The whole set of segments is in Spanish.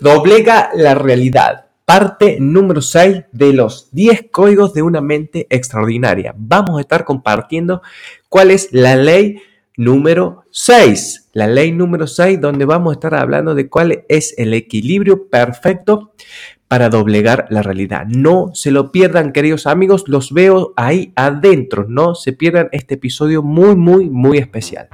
Doblega la realidad. Parte número 6 de los 10 códigos de una mente extraordinaria. Vamos a estar compartiendo cuál es la ley número 6. La ley número 6 donde vamos a estar hablando de cuál es el equilibrio perfecto para doblegar la realidad. No se lo pierdan, queridos amigos, los veo ahí adentro. No se pierdan este episodio muy, muy, muy especial.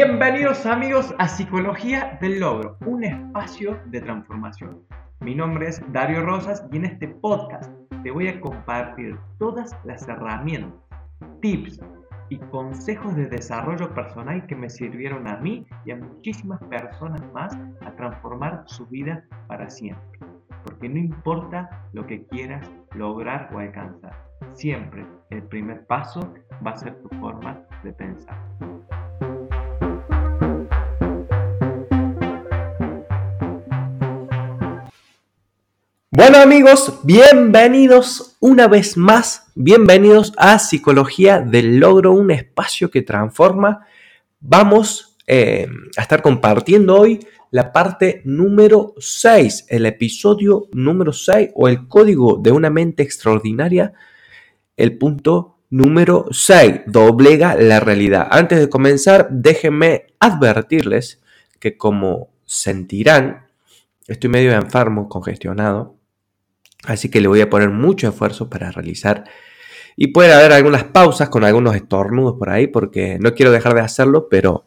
Bienvenidos amigos a Psicología del Logro, un espacio de transformación. Mi nombre es Dario Rosas y en este podcast te voy a compartir todas las herramientas, tips y consejos de desarrollo personal que me sirvieron a mí y a muchísimas personas más a transformar su vida para siempre. Porque no importa lo que quieras lograr o alcanzar, siempre el primer paso va a ser tu forma de pensar. Bueno amigos, bienvenidos una vez más, bienvenidos a Psicología del Logro, un espacio que transforma. Vamos eh, a estar compartiendo hoy la parte número 6, el episodio número 6 o el código de una mente extraordinaria, el punto número 6, doblega la realidad. Antes de comenzar, déjenme advertirles que como sentirán, estoy medio enfermo, congestionado Así que le voy a poner mucho esfuerzo para realizar. Y puede haber algunas pausas con algunos estornudos por ahí porque no quiero dejar de hacerlo, pero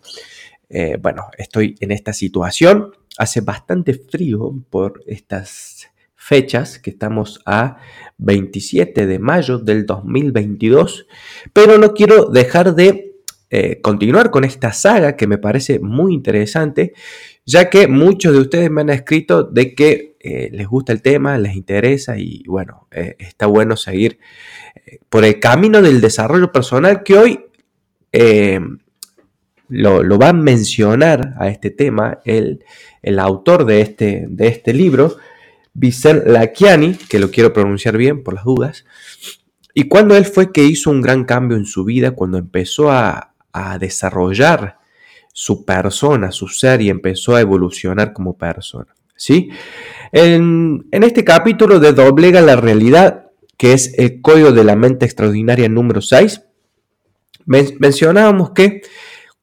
eh, bueno, estoy en esta situación. Hace bastante frío por estas fechas, que estamos a 27 de mayo del 2022, pero no quiero dejar de eh, continuar con esta saga que me parece muy interesante, ya que muchos de ustedes me han escrito de que eh, les gusta el tema, les interesa y bueno, eh, está bueno seguir eh, por el camino del desarrollo personal que hoy lo, va a mencionar a este tema el, el autor de este, de este libro, Vicente Lachiani, que lo quiero pronunciar bien por las dudas, y cuando él fue que hizo un gran cambio en su vida, cuando empezó a desarrollar su persona, su ser y empezó a evolucionar como persona. ¿Sí? En, este capítulo de Doblega la Realidad, que es el código de la mente extraordinaria número 6, mencionábamos que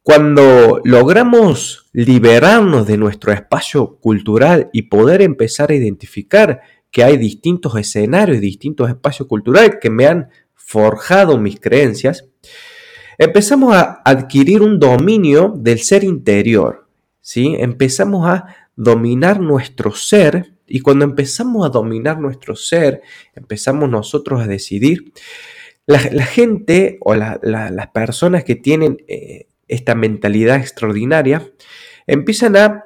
cuando logramos liberarnos de nuestro espacio cultural y poder empezar a identificar que hay distintos escenarios, distintos espacios culturales que me han forjado mis creencias, empezamos a adquirir un dominio del ser interior, ¿sí? Empezamos a dominar nuestro ser y cuando empezamos a dominar nuestro ser, empezamos nosotros a decidir, la, gente o las personas que tienen eh, esta mentalidad extraordinaria empiezan a,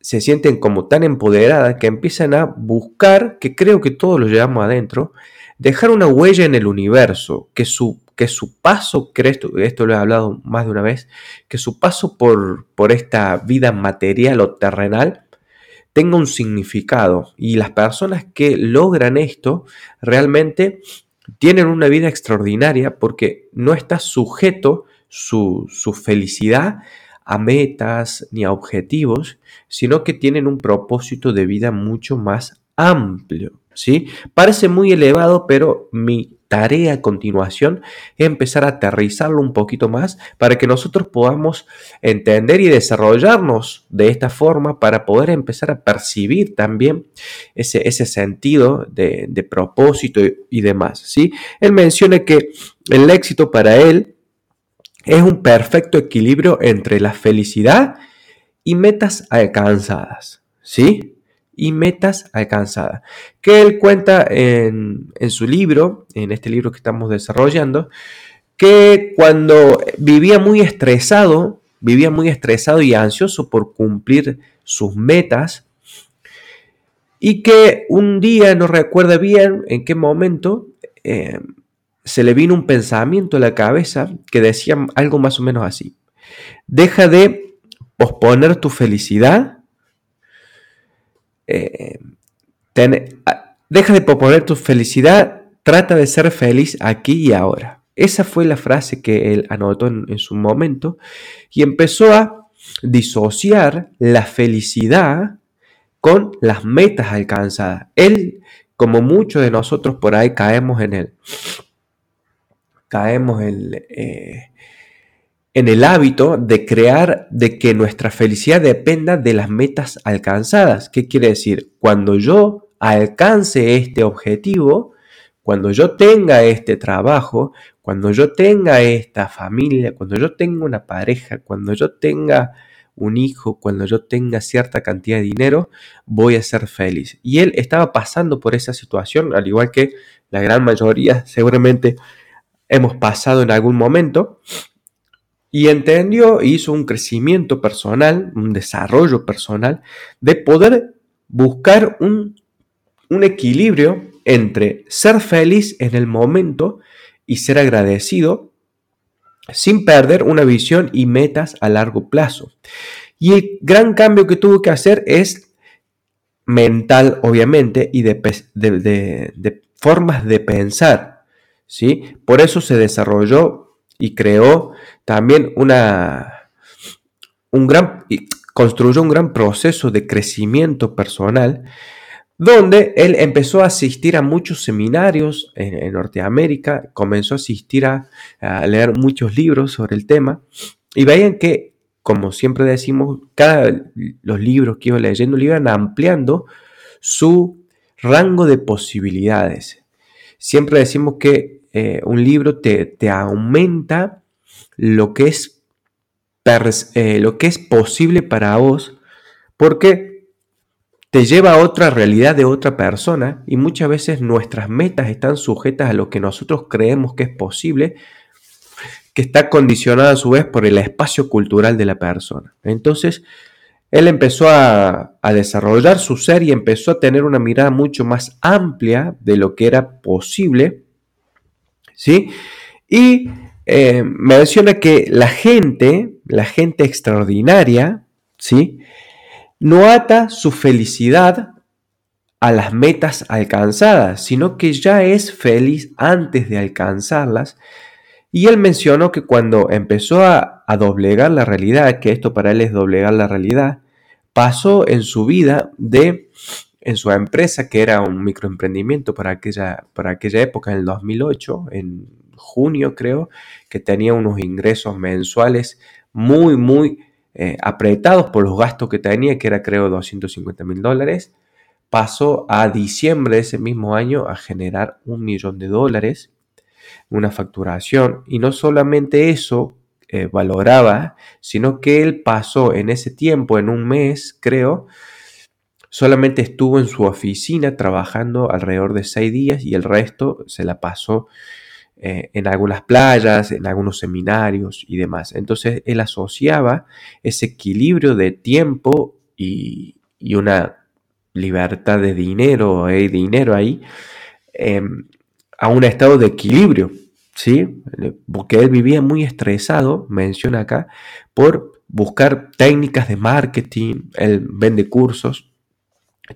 se sienten como tan empoderadas que empiezan a buscar, que creo que todos lo llevamos adentro, dejar una huella en el universo, que su, que su paso, esto, esto lo he hablado más de una vez, que su paso por, por esta vida material o terrenal tenga un significado. Y las personas que logran esto realmente tienen una vida extraordinaria porque no está sujeto su, felicidad a metas ni a objetivos, sino que tienen un propósito de vida mucho más amplio. ¿Sí? Parece muy elevado, pero mi tarea a continuación es empezar a aterrizarlo un poquito más para que nosotros podamos entender y desarrollarnos de esta forma para poder empezar a percibir también ese, ese sentido de, propósito y, demás. ¿sí? Él menciona que el éxito para él es un perfecto equilibrio entre la felicidad y metas alcanzadas. ¿Sí? Y metas alcanzadas. Que él cuenta en, su libro, en este libro que estamos desarrollando, que cuando vivía muy estresado, vivía muy estresado y ansioso por cumplir sus metas, y que un día, no recuerda bien en qué momento, eh, se le vino un pensamiento a la cabeza que decía algo más o menos así. Deja de posponer tu felicidad eh, deja de proponer tu felicidad, trata de ser feliz aquí y ahora. Esa fue la frase que él anotó en, su momento y empezó a disociar la felicidad con las metas alcanzadas. Él, como muchos de nosotros por ahí, caemos en él. Caemos en, eh, en el hábito de crear, de que nuestra felicidad dependa de las metas alcanzadas. ¿Qué quiere decir? Cuando yo alcance este objetivo, cuando yo tenga este trabajo, cuando yo tenga esta familia, cuando yo tenga una pareja, cuando yo tenga un hijo, cuando yo tenga cierta cantidad de dinero, voy a ser feliz. Y él estaba pasando por esa situación, al igual que la gran mayoría seguramente hemos pasado en algún momento, y entendió hizo un crecimiento personal, un desarrollo personal, de poder buscar un, equilibrio entre ser feliz en el momento y ser agradecido sin perder una visión y metas a largo plazo. Y el gran cambio que tuvo que hacer es mental, obviamente, y de, de formas de pensar. ¿sí? Por eso se desarrolló y creó también una, un gran, construyó un gran proceso de crecimiento personal donde él empezó a asistir a muchos seminarios en, Norteamérica, comenzó a asistir a, leer muchos libros sobre el tema y veían que, como siempre decimos, cada los libros que iba leyendo le iban ampliando su rango de posibilidades. Siempre decimos que eh, un libro te, aumenta lo que, es eh, lo que es posible para vos, porque te lleva a otra realidad de otra persona y muchas veces nuestras metas están sujetas a lo que nosotros creemos que es posible, que está condicionada a su vez por el espacio cultural de la persona. Entonces, él empezó a, a, desarrollar su ser y empezó a tener una mirada mucho más amplia de lo que era posible ¿sí? Y eh, menciona que la gente, la gente extraordinaria, ¿sí? No ata su felicidad a las metas alcanzadas, sino que ya es feliz antes de alcanzarlas. Y él mencionó que cuando empezó a, doblegar la realidad, que esto para él es doblegar la realidad, pasó en su vida de en su empresa, que era un microemprendimiento para aquella, para aquella época, en el 2008, en junio creo, que tenía unos ingresos mensuales muy, muy eh, apretados por los gastos que tenía, que era creo 250 mil dólares, pasó a diciembre de ese mismo año a generar un millón de dólares, una facturación, y no solamente eso eh, valoraba, sino que él pasó en ese tiempo, en un mes creo, Solamente estuvo en su oficina trabajando alrededor de seis días y el resto se la pasó eh, en algunas playas, en algunos seminarios y demás. Entonces él asociaba ese equilibrio de tiempo y, una libertad de dinero, hay dinero ahí, em, a un estado de equilibrio, ¿sí? Porque él vivía muy estresado, menciona acá, por buscar técnicas de marketing, él vende cursos,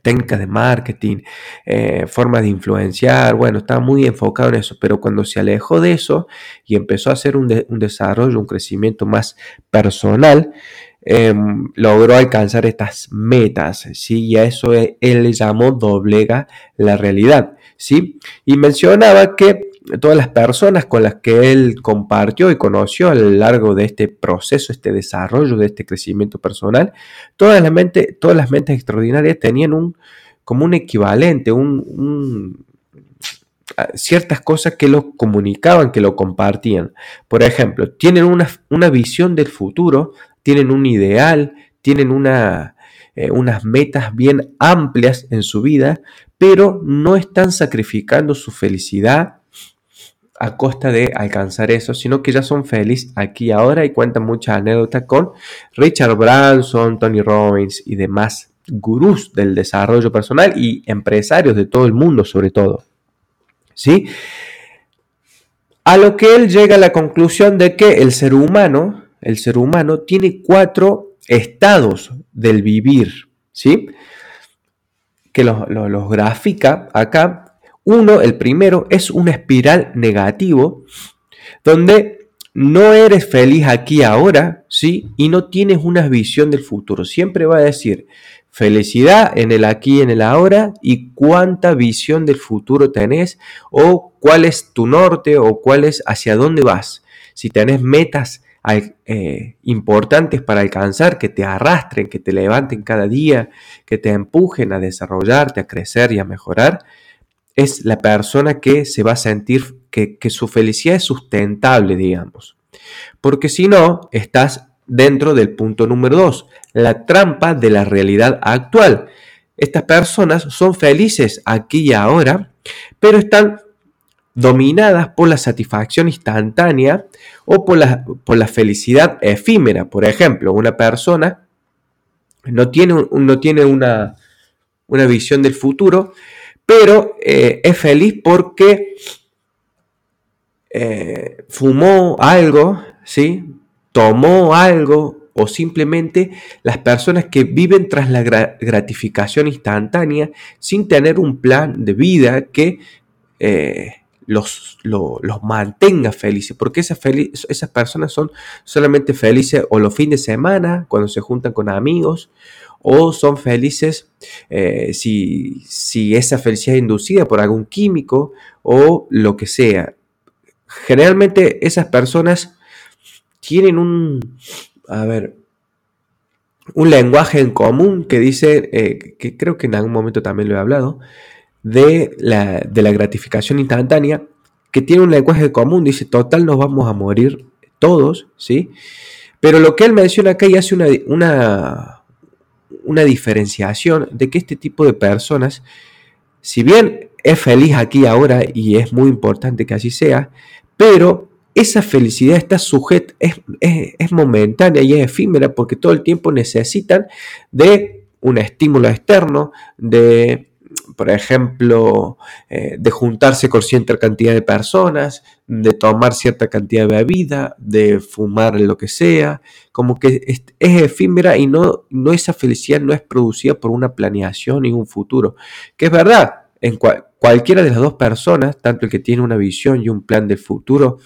técnicas de marketing, eh, formas de influenciar, bueno, estaba muy enfocado en eso, pero cuando se alejó de eso y empezó a hacer un, desarrollo, un crecimiento más personal, em, logró alcanzar estas metas, ¿sí? Y a eso él, él le llamó doblega la realidad, ¿sí? Y mencionaba que todas las personas con las que él compartió y conoció a lo largo de este proceso, este desarrollo, de este crecimiento personal, todas las, todas las mentes extraordinarias tenían un, como un equivalente, un, ciertas cosas que lo comunicaban, que lo compartían. Por ejemplo, tienen una, una visión del futuro, tienen un ideal, tienen una, eh, unas metas bien amplias en su vida, pero no están sacrificando su felicidad a costa de alcanzar eso, sino que ya son felices aquí y ahora y cuentan muchas anécdotas con Richard Branson, Tony Robbins y demás gurús del desarrollo personal y empresarios de todo el mundo sobre todo. ¿Sí? A lo que él llega a la conclusión de que el ser humano, el ser humano tiene cuatro estados del vivir, ¿sí? Que los, los grafica acá uno, el primero, es un espiral negativo donde no eres feliz aquí ahora, ¿sí? Y no tienes una visión del futuro. Siempre va a decir felicidad en el aquí en el ahora y cuánta visión del futuro tenés o cuál es tu norte o cuál es hacia dónde vas. Si tenés metas eh, importantes para alcanzar, que te arrastren, que te levanten cada día, que te empujen a desarrollarte, a crecer y a mejorar, es la persona que se va a sentir que, que su felicidad es sustentable, digamos. Porque si no, estás dentro del punto número dos, la trampa de la realidad actual. Estas personas son felices aquí y ahora, pero están dominadas por la satisfacción instantánea o por la, por la felicidad efímera. Por ejemplo, una persona no tiene, no tiene una, una visión del futuro, pero eh, es feliz porque eh, fumó algo, ¿sí? tomó algo o simplemente las personas que viven tras la gratificación instantánea sin tener un plan de vida que eh, los, los mantenga felices, porque esas, esas personas son solamente felices o los fines de semana, cuando se juntan con amigos, o son felices eh, si, si esa felicidad es inducida por algún químico o lo que sea. Generalmente esas personas tienen un, a ver, un lenguaje en común que dice, eh, que creo que en algún momento también lo he hablado, de la, gratificación instantánea, que tiene un lenguaje común, dice, total nos vamos a morir todos, ¿sí? Pero lo que él menciona acá y hace una, una diferenciación de que este tipo de personas, si bien es feliz aquí ahora y es muy importante que así sea, pero esa felicidad está sujeta, es, es, momentánea y es efímera porque todo el tiempo necesitan de un estímulo externo, de por ejemplo, eh, de juntarse con cierta cantidad de personas, de tomar cierta cantidad de bebida, de fumar lo que sea, como que es, efímera y no, no esa felicidad no es producida por una planeación y un futuro, que es verdad, en cualquiera de las dos personas, tanto el que tiene una visión y un plan de futuro,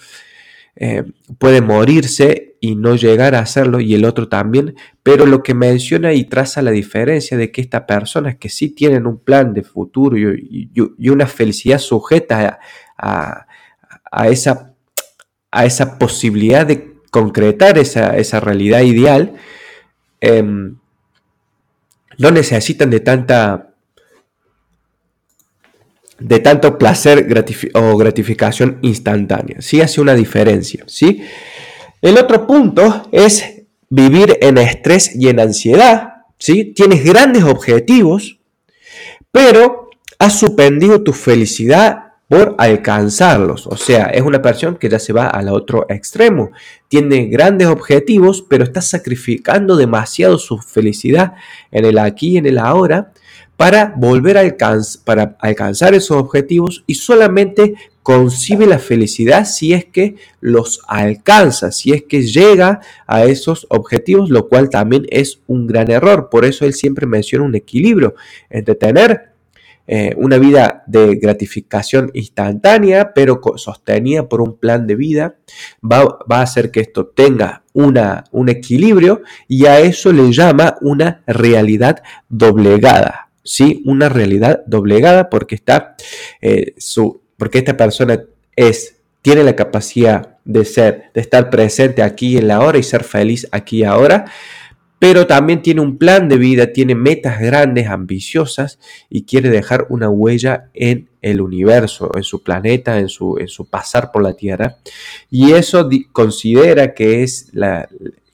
eh, puede morirse y no llegar a hacerlo y el otro también, pero lo que menciona y traza la diferencia de que estas personas que sí tienen un plan de futuro y, una felicidad sujeta a, esa, a esa posibilidad de concretar esa, realidad ideal, em, no necesitan de tanta de tanto placer o gratificación instantánea. Sí hace una diferencia, ¿sí? El otro punto es vivir en estrés y en ansiedad, ¿sí? Tienes grandes objetivos, pero has suspendido tu felicidad por alcanzarlos. O sea, es una persona que ya se va al otro extremo. Tiene grandes objetivos, pero está sacrificando demasiado su felicidad en el aquí y en el ahora para volver a para alcanzar esos objetivos y solamente concibe la felicidad si es que los alcanza, si es que llega a esos objetivos, lo cual también es un gran error. Por eso él siempre menciona un equilibrio entre tener eh, una vida de gratificación instantánea, pero sostenida por un plan de vida, va, a hacer que esto tenga un equilibrio y a eso le llama una realidad doblegada. ¿Sí? Una realidad doblegada porque está eh, su, porque esta persona es, tiene la capacidad de ser, de estar presente aquí en la hora y ser feliz aquí ahora, pero también tiene un plan de vida, tiene metas grandes, ambiciosas y quiere dejar una huella en el universo, en su planeta, en su, en su pasar por la Tierra. Y eso considera que es la,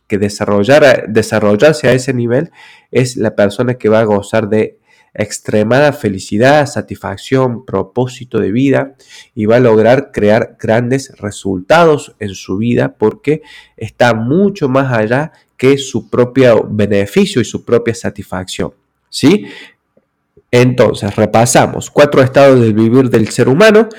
que desarrollar, desarrollarse a ese nivel es la persona que va a gozar de extremada felicidad, satisfacción, propósito de vida y va a lograr crear grandes resultados en su vida porque está mucho más allá que su propio beneficio y su propia satisfacción. ¿Sí? Entonces, repasamos cuatro estados del vivir del ser humano,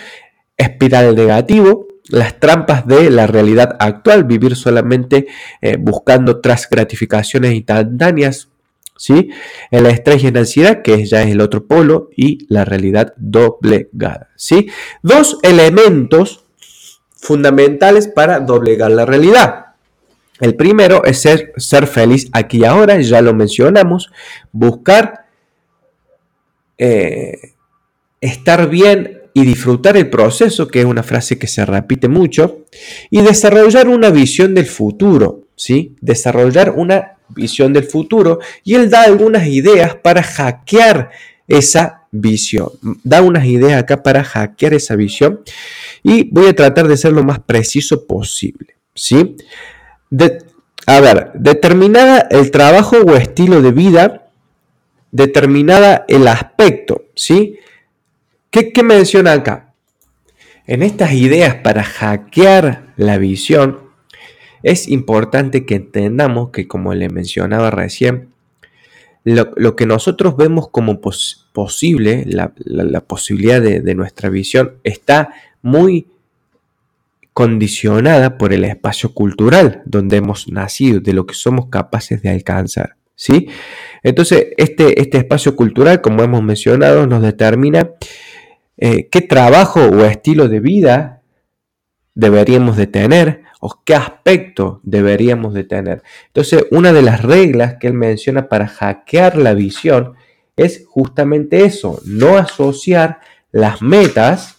espiral negativo, las trampas de la realidad actual, vivir solamente eh, buscando tras gratificaciones instantáneas, ¿sí? El estrés y la ansiedad, que ya es el otro polo, y la realidad doblegada, ¿sí? Dos elementos fundamentales para doblegar la realidad. El primero es ser, ser feliz aquí y ahora, ya lo mencionamos, buscar eh, estar bien y disfrutar el proceso, que es una frase que se repite mucho, y desarrollar una visión del futuro, ¿sí? Desarrollar una visión del futuro y él da algunas ideas para hackear esa visión. Da unas ideas acá para hackear esa visión y voy a tratar de ser lo más preciso posible, ¿sí? a ver, determinada el trabajo o estilo de vida, determinada el aspecto, ¿sí? ¿Qué, menciona acá? En estas ideas para hackear la visión, es importante que entendamos que, como le mencionaba recién, lo, que nosotros vemos como posible, la, posibilidad de, nuestra visión, está muy condicionada por el espacio cultural donde hemos nacido, de lo que somos capaces de alcanzar. ¿sí? Entonces, este, este espacio cultural, como hemos mencionado, nos determina eh, qué trabajo o estilo de vida deberíamos de tener o qué aspecto deberíamos de tener. Entonces, una de las reglas que él menciona para hackear la visión es justamente eso, no asociar las metas,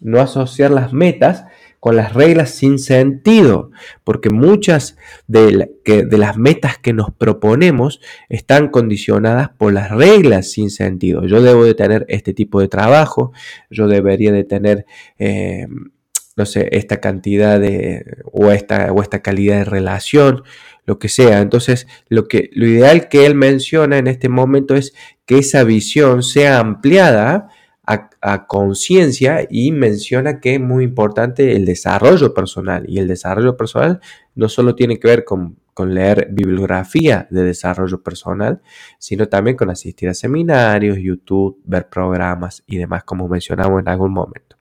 no asociar las metas con las reglas sin sentido, porque muchas de, las metas que nos proponemos están condicionadas por las reglas sin sentido. Yo debo de tener este tipo de trabajo, yo debería de tener, eh, no sé, esta cantidad de, o esta, o esta calidad de relación, lo que sea. Entonces, lo, que, lo ideal que él menciona en este momento es que esa visión sea ampliada a, conciencia y menciona que es muy importante el desarrollo personal. Y el desarrollo personal no solo tiene que ver con, leer bibliografía de desarrollo personal, sino también con asistir a seminarios, YouTube, ver programas y demás, como mencionamos en algún momento.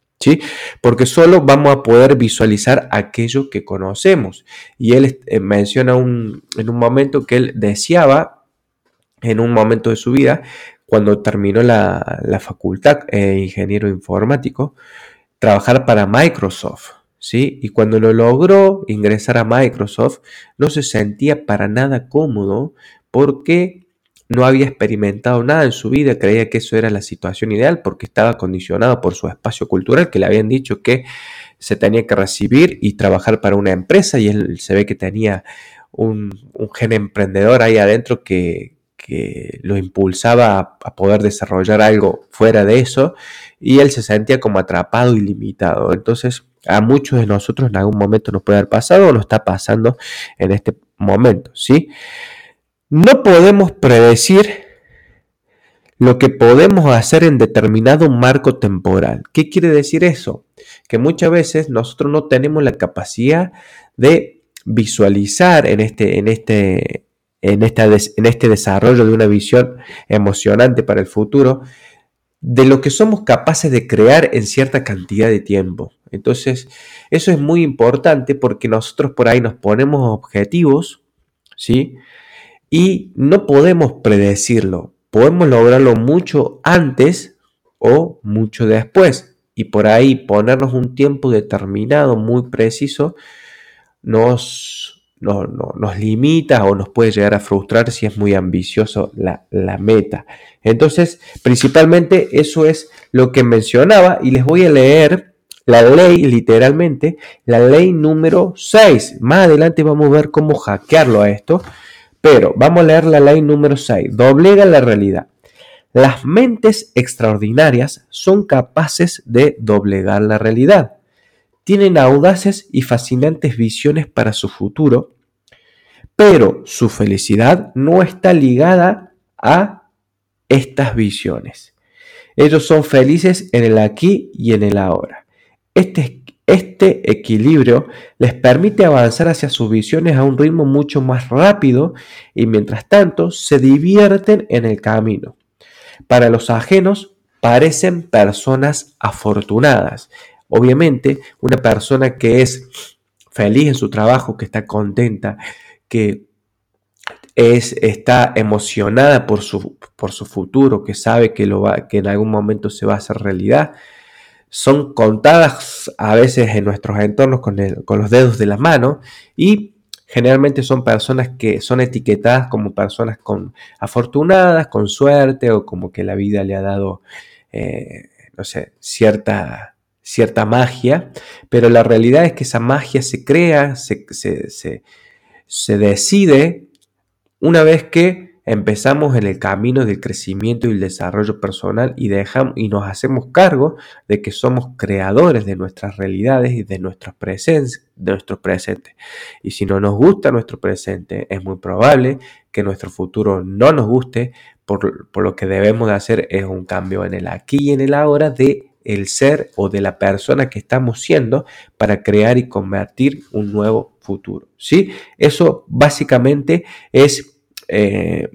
Porque solo vamos a poder visualizar aquello que conocemos. Y él eh, menciona un, en un momento que él deseaba, en un momento de su vida, cuando terminó la, facultad, eh, ingeniero informático, trabajar para Microsoft. ¿sí? Y cuando lo logró ingresar a Microsoft, no se sentía para nada cómodo porque no había experimentado nada en su vida, creía que eso era la situación ideal porque estaba condicionado por su espacio cultural, que le habían dicho que se tenía que recibir y trabajar para una empresa y él se ve que tenía un, gen emprendedor ahí adentro que, que lo impulsaba a, poder desarrollar algo fuera de eso y él se sentía como atrapado y limitado. Entonces, a muchos de nosotros en algún momento nos puede haber pasado o nos está pasando en este momento, ¿sí? No podemos predecir lo que podemos hacer en determinado marco temporal. ¿Qué quiere decir eso? Que muchas veces nosotros no tenemos la capacidad de visualizar en este, en este, en, en este desarrollo de una visión emocionante para el futuro, de lo que somos capaces de crear en cierta cantidad de tiempo. Entonces, eso es muy importante porque nosotros por ahí nos ponemos objetivos, ¿sí? Y no podemos predecirlo. Podemos lograrlo mucho antes o mucho después. Y por ahí ponernos un tiempo determinado, muy preciso, nos no, nos limita o nos puede llegar a frustrar si es muy ambicioso la, meta. Entonces, principalmente eso es lo que mencionaba y les voy a leer la ley, literalmente, la ley número 6. Más adelante vamos a ver cómo hackearlo a esto, pero vamos a leer la ley número 6. Doblega la realidad. Las mentes extraordinarias son capaces de doblegar la realidad tienen audaces y fascinantes visiones para su futuro, pero su felicidad no está ligada a estas visiones. Ellos son felices en el aquí y en el ahora. Este, este equilibrio les permite avanzar hacia sus visiones a un ritmo mucho más rápido y mientras tanto se divierten en el camino. Para los ajenos parecen personas afortunadas. Obviamente, una persona que es feliz en su trabajo, que está contenta, que es, está emocionada por su, por su futuro, que sabe que, lo va, que en algún momento se va a hacer realidad, son contadas a veces en nuestros entornos con, con los dedos de la mano y generalmente son personas que son etiquetadas como personas con afortunadas, con suerte o como que la vida le ha dado, eh, no sé, cierta, cierta magia, pero la realidad es que esa magia se crea, se, se decide una vez que empezamos en el camino del crecimiento y el desarrollo personal y, dejamos, y nos hacemos cargo de que somos creadores de nuestras realidades y de nuestros, de nuestros presentes. Y si no nos gusta nuestro presente, es muy probable que nuestro futuro no nos guste, por, por lo que debemos de hacer es un cambio en el aquí y en el ahora de el ser o de la persona que estamos siendo para crear y convertir un nuevo futuro. ¿sí? Eso básicamente es eh,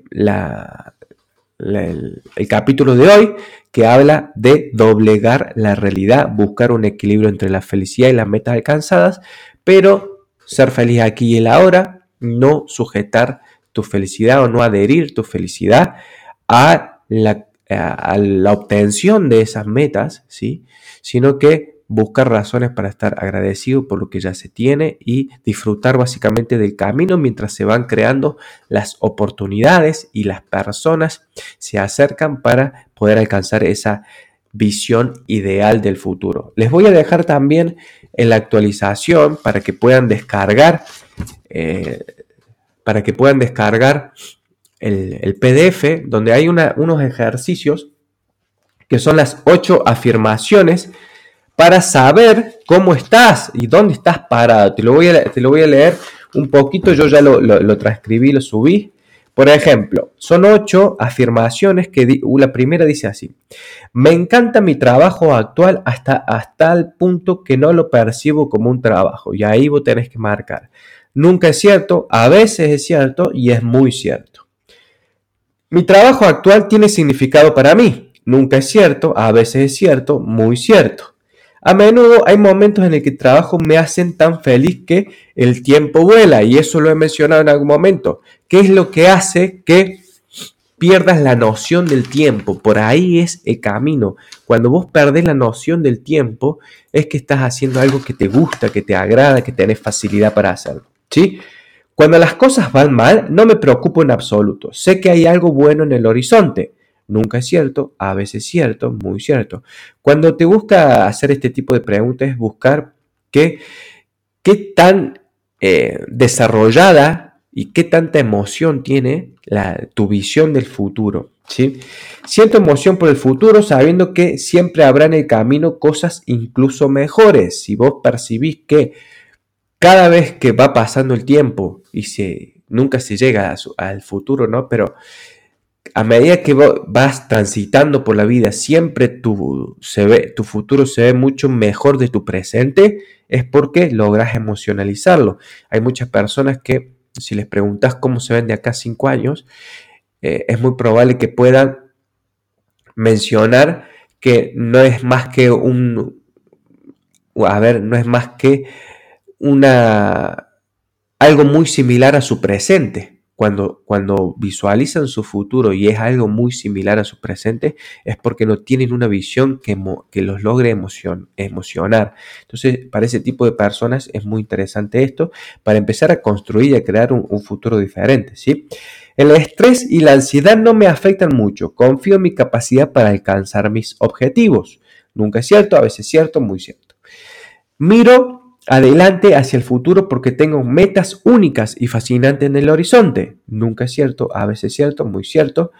el, capítulo de hoy que habla de doblegar la realidad, buscar un equilibrio entre la felicidad y las metas alcanzadas, pero ser feliz aquí y el ahora, no sujetar tu felicidad o no adherir tu felicidad a la, a la obtención de esas metas, ¿sí? sino que buscar razones para estar agradecido por lo que ya se tiene y disfrutar básicamente del camino mientras se van creando las oportunidades y las personas se acercan para poder alcanzar esa visión ideal del futuro. Les voy a dejar también en la actualización para que puedan descargar eh, para que puedan descargar el, PDF donde hay unos ejercicios que son las ocho afirmaciones para saber cómo estás y dónde estás parado. Te lo voy a, te lo voy a leer un poquito, yo ya lo, transcribí, lo subí. Por ejemplo, son ocho afirmaciones que la primera dice así, me encanta mi trabajo actual hasta, hasta el punto que no lo percibo como un trabajo y ahí vos tenés que marcar. Nunca es cierto, a veces es cierto y es muy cierto. Mi trabajo actual tiene significado para mí. Nunca es cierto, a veces es cierto, muy cierto. A menudo hay momentos en el que el trabajo me hacen tan feliz que el tiempo vuela y eso lo he mencionado en algún momento. ¿Qué es lo que hace que pierdas la noción del tiempo? Por ahí es el camino. Cuando vos perdés la noción del tiempo es que estás haciendo algo que te gusta, que te agrada, que tenés facilidad para hacerlo. ¿Sí? Cuando las cosas van mal, no me preocupo en absoluto. Sé que hay algo bueno en el horizonte. Nunca es cierto, a veces es cierto, muy cierto. Cuando te busca hacer este tipo de preguntas es buscar qué, qué tan eh, desarrollada y qué tanta emoción tiene la, tu visión del futuro. ¿sí? Siento emoción por el futuro sabiendo que siempre habrá en el camino cosas incluso mejores. Si vos percibís que cada vez que va pasando el tiempo y se, nunca se llega al futuro, ¿no? Pero a medida que vas transitando por la vida, siempre tu, se ve, tu futuro se ve mucho mejor de tu presente, es porque logras emocionalizarlo. Hay muchas personas que, si les preguntas cómo se ven de acá cinco años, eh, es muy probable que puedan mencionar que no es más que un, a ver, no es más que una, algo muy similar a su presente cuando, cuando visualizan su futuro y es algo muy similar a su presente, es porque no tienen una visión que, que los logre emocionar. Entonces, para ese tipo de personas es muy interesante esto, para empezar a construir y a crear un, un futuro diferente. ¿sí? El estrés y la ansiedad no me afectan mucho, confío en mi capacidad para alcanzar mis objetivos. Nunca es cierto, a veces es cierto, muy cierto. Miro adelante hacia el futuro porque tengo metas únicas y fascinantes en el horizonte. Nunca es cierto, a veces es cierto, muy cierto.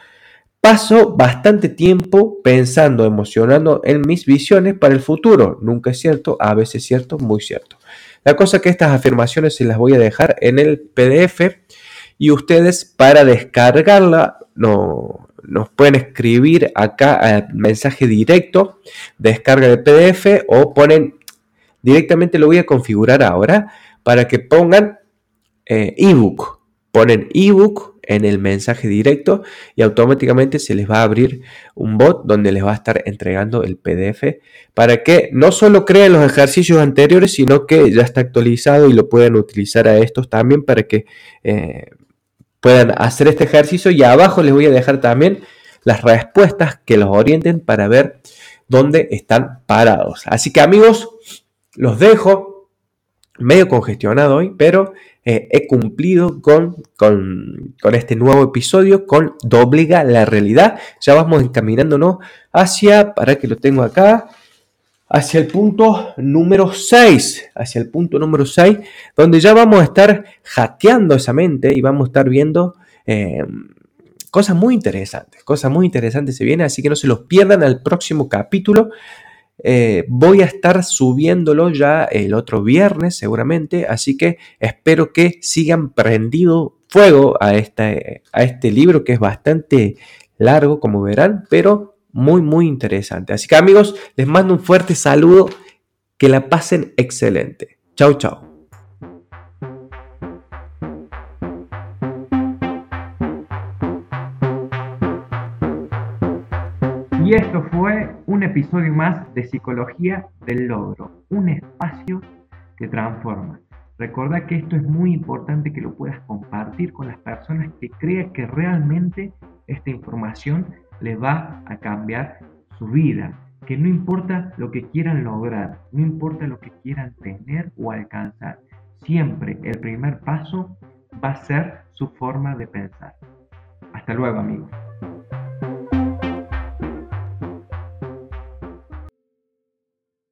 Paso bastante tiempo pensando, emocionando en mis visiones para el futuro. Nunca es cierto, a veces es cierto, muy cierto. La cosa que estas afirmaciones se las voy a dejar en el PDF y ustedes para descargarla no, nos pueden escribir acá al mensaje directo, descarga el PDF o ponen Directamente lo voy a configurar ahora para que pongan eh, ebook. Ponen ebook en el mensaje directo y automáticamente se les va a abrir un bot donde les va a estar entregando el PDF para que no solo creen los ejercicios anteriores, sino que ya está actualizado y lo pueden utilizar a estos también para que eh, puedan hacer este ejercicio. Y abajo les voy a dejar también las respuestas que los orienten para ver dónde están parados. Así que amigos, los dejo medio congestionado hoy, pero eh, he cumplido con, con, este nuevo episodio, con Doblega la realidad. Ya vamos encaminándonos hacia, para que lo tengo acá, hacia el punto número 6, hacia el punto número 6, donde ya vamos a estar jateando esa mente y vamos a estar viendo eh, cosas muy interesantes, cosas muy interesantes se vienen, así que no se los pierdan al próximo capítulo. Eh, voy a estar subiéndolo ya el otro viernes seguramente, así que espero que sigan prendido fuego a, este, a este libro que es bastante largo, como verán, pero muy, muy interesante. Así que amigos, les mando un fuerte saludo, que la pasen excelente. Chao, chao. Y esto fue un episodio más de Psicología del Logro, un espacio que transforma. Recuerda que esto es muy importante que lo puedas compartir con las personas que crean que realmente esta información le va a cambiar su vida. Que no importa lo que quieran lograr, no importa lo que quieran tener o alcanzar, siempre el primer paso va a ser su forma de pensar. Hasta luego amigos.